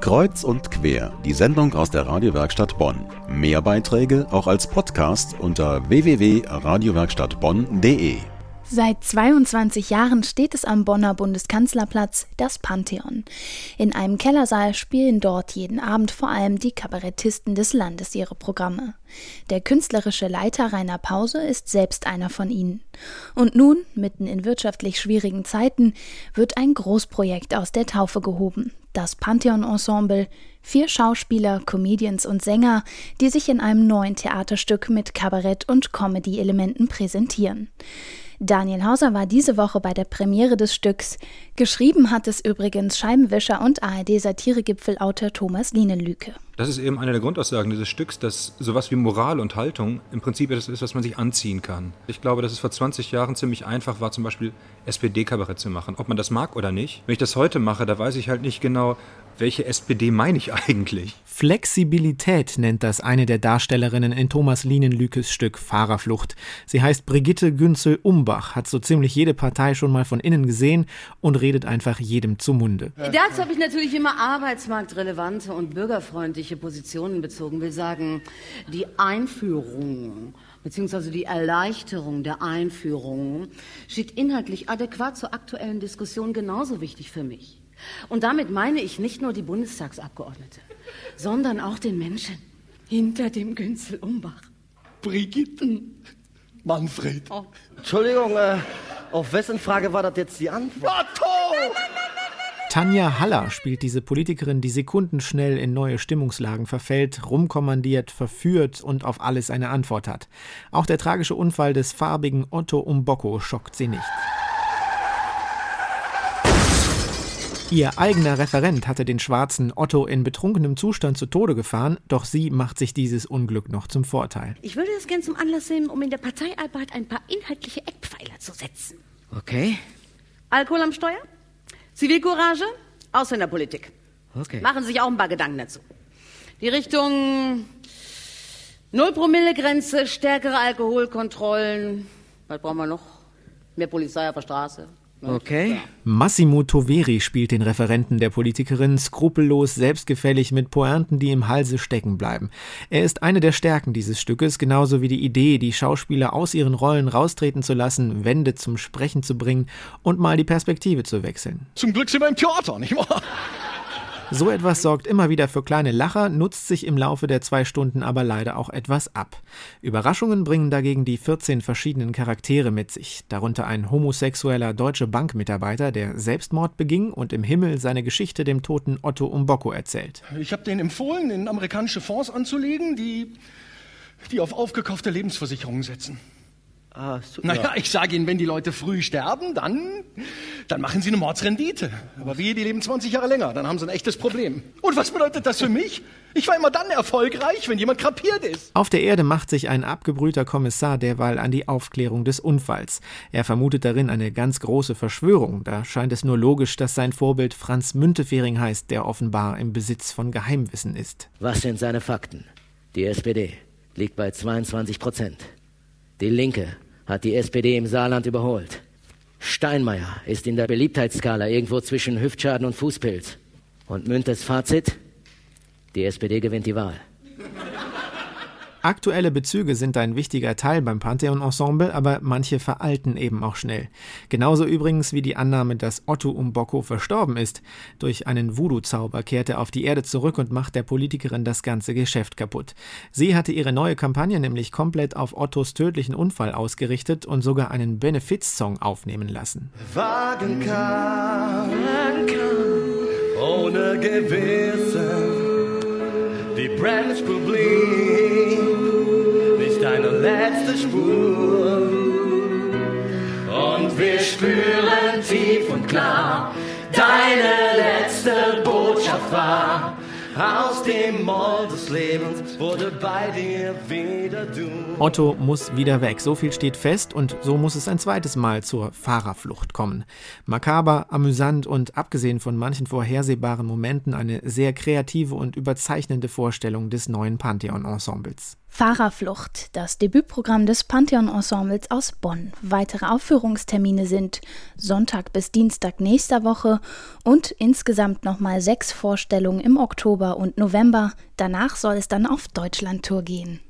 Kreuz und quer, die Sendung aus der Radiowerkstatt Bonn. Mehr Beiträge auch als Podcast unter www.radiowerkstattbonn.de. Seit 22 Jahren steht es am Bonner Bundeskanzlerplatz, das Pantheon. In einem Kellersaal spielen dort jeden Abend vor allem die Kabarettisten des Landes ihre Programme. Der künstlerische Leiter Rainer Pause ist selbst einer von ihnen. Und nun, mitten in wirtschaftlich schwierigen Zeiten, wird ein Großprojekt aus der Taufe gehoben. Das Pantheon Ensemble, vier Schauspieler, Comedians und Sänger, die sich in einem neuen Theaterstück mit Kabarett- und Comedy-Elementen präsentieren. Daniel Hauser war diese Woche bei der Premiere des Stücks. Geschrieben hat es übrigens Scheibenwischer und ARD-Satiregipfelautor Thomas Lienenlüke. Das ist eben eine der Grundaussagen dieses Stücks, dass sowas wie Moral und Haltung im Prinzip etwas ist, was man sich anziehen kann. Ich glaube, dass es vor 20 Jahren ziemlich einfach war, zum Beispiel SPD-Kabarett zu machen. Ob man das mag oder nicht. Wenn ich das heute mache, da weiß ich halt nicht genau, welche SPD meine ich eigentlich? Flexibilität nennt das eine der Darstellerinnen in Thomas Lienenlükes Stück Fahrerflucht. Sie heißt Brigitte Günzel-Umbach, hat so ziemlich jede Partei schon mal von innen gesehen und redet einfach jedem zum Munde. Dazu habe ich natürlich immer arbeitsmarktrelevante und bürgerfreundliche Positionen bezogen. Will sagen, die Einführung beziehungsweise die Erleichterung der Einführung steht inhaltlich adäquat zur aktuellen Diskussion genauso wichtig für mich. Und damit meine ich nicht nur die Bundestagsabgeordnete, sondern auch den Menschen hinter dem Günzel Umbach. Brigitten. Manfred. Oh. Entschuldigung, äh, auf wessen Frage war das jetzt die Antwort? Otto! Tanja Haller spielt diese Politikerin, die sekundenschnell in neue Stimmungslagen verfällt, rumkommandiert, verführt und auf alles eine Antwort hat. Auch der tragische Unfall des farbigen Otto Umbocco schockt sie nicht. Ihr eigener Referent hatte den schwarzen Otto in betrunkenem Zustand zu Tode gefahren, doch sie macht sich dieses Unglück noch zum Vorteil. Ich würde das gern zum Anlass nehmen, um in der Parteiarbeit ein paar inhaltliche Eckpfeiler zu setzen. Okay. Alkohol am Steuer, Zivilcourage, Ausländerpolitik. Okay. Machen Sie sich auch ein paar Gedanken dazu. Die Richtung Null-Promille-Grenze, stärkere Alkoholkontrollen. Was brauchen wir noch? Mehr Polizei auf der Straße. Okay. Massimo Toveri spielt den Referenten der Politikerin, skrupellos, selbstgefällig mit Pointen, die im Halse stecken bleiben. Er ist eine der Stärken dieses Stückes, genauso wie die Idee, die Schauspieler aus ihren Rollen raustreten zu lassen, Wände zum Sprechen zu bringen und mal die Perspektive zu wechseln. Zum Glück sind wir im Theater, nicht wahr? So etwas sorgt immer wieder für kleine Lacher, nutzt sich im Laufe der zwei Stunden aber leider auch etwas ab. Überraschungen bringen dagegen die 14 verschiedenen Charaktere mit sich, darunter ein homosexueller deutscher Bankmitarbeiter, der Selbstmord beging und im Himmel seine Geschichte dem toten Otto Umbocco erzählt. Ich habe denen empfohlen, in amerikanische Fonds anzulegen, die, die auf aufgekaufte Lebensversicherungen setzen. Ah, super. Naja, ich sage Ihnen, wenn die Leute früh sterben, dann, dann machen sie eine Mordsrendite. Aber wir, die leben 20 Jahre länger, dann haben sie ein echtes Problem. Und was bedeutet das für mich? Ich war immer dann erfolgreich, wenn jemand krapiert ist. Auf der Erde macht sich ein abgebrühter Kommissar derweil an die Aufklärung des Unfalls. Er vermutet darin eine ganz große Verschwörung. Da scheint es nur logisch, dass sein Vorbild Franz Müntefering heißt, der offenbar im Besitz von Geheimwissen ist. Was sind seine Fakten? Die SPD liegt bei 22 Prozent. Die Linke hat die SPD im Saarland überholt. Steinmeier ist in der Beliebtheitsskala irgendwo zwischen Hüftschaden und Fußpilz. Und Müntes Fazit? Die SPD gewinnt die Wahl. Aktuelle Bezüge sind ein wichtiger Teil beim Pantheon-Ensemble, aber manche veralten eben auch schnell. Genauso übrigens wie die Annahme, dass Otto Umbocco verstorben ist. Durch einen Voodoo-Zauber kehrt er auf die Erde zurück und macht der Politikerin das ganze Geschäft kaputt. Sie hatte ihre neue Kampagne nämlich komplett auf Ottos tödlichen Unfall ausgerichtet und sogar einen Benefiz-Song aufnehmen lassen. Wagenkampf, ohne Gewissen, die blieb nicht deine letzte Spur. Und wir spüren tief und klar, deine letzte Botschaft war. Aus dem Moll des Lebens wurde bei dir wieder du. Otto muss wieder weg, so viel steht fest und so muss es ein zweites Mal zur Fahrerflucht kommen. Makaber, amüsant und abgesehen von manchen vorhersehbaren Momenten eine sehr kreative und überzeichnende Vorstellung des neuen Pantheon-Ensembles. Fahrerflucht, das Debütprogramm des Pantheon Ensembles aus Bonn. Weitere Aufführungstermine sind Sonntag bis Dienstag nächster Woche und insgesamt nochmal sechs Vorstellungen im Oktober und November. Danach soll es dann auf Deutschlandtour gehen.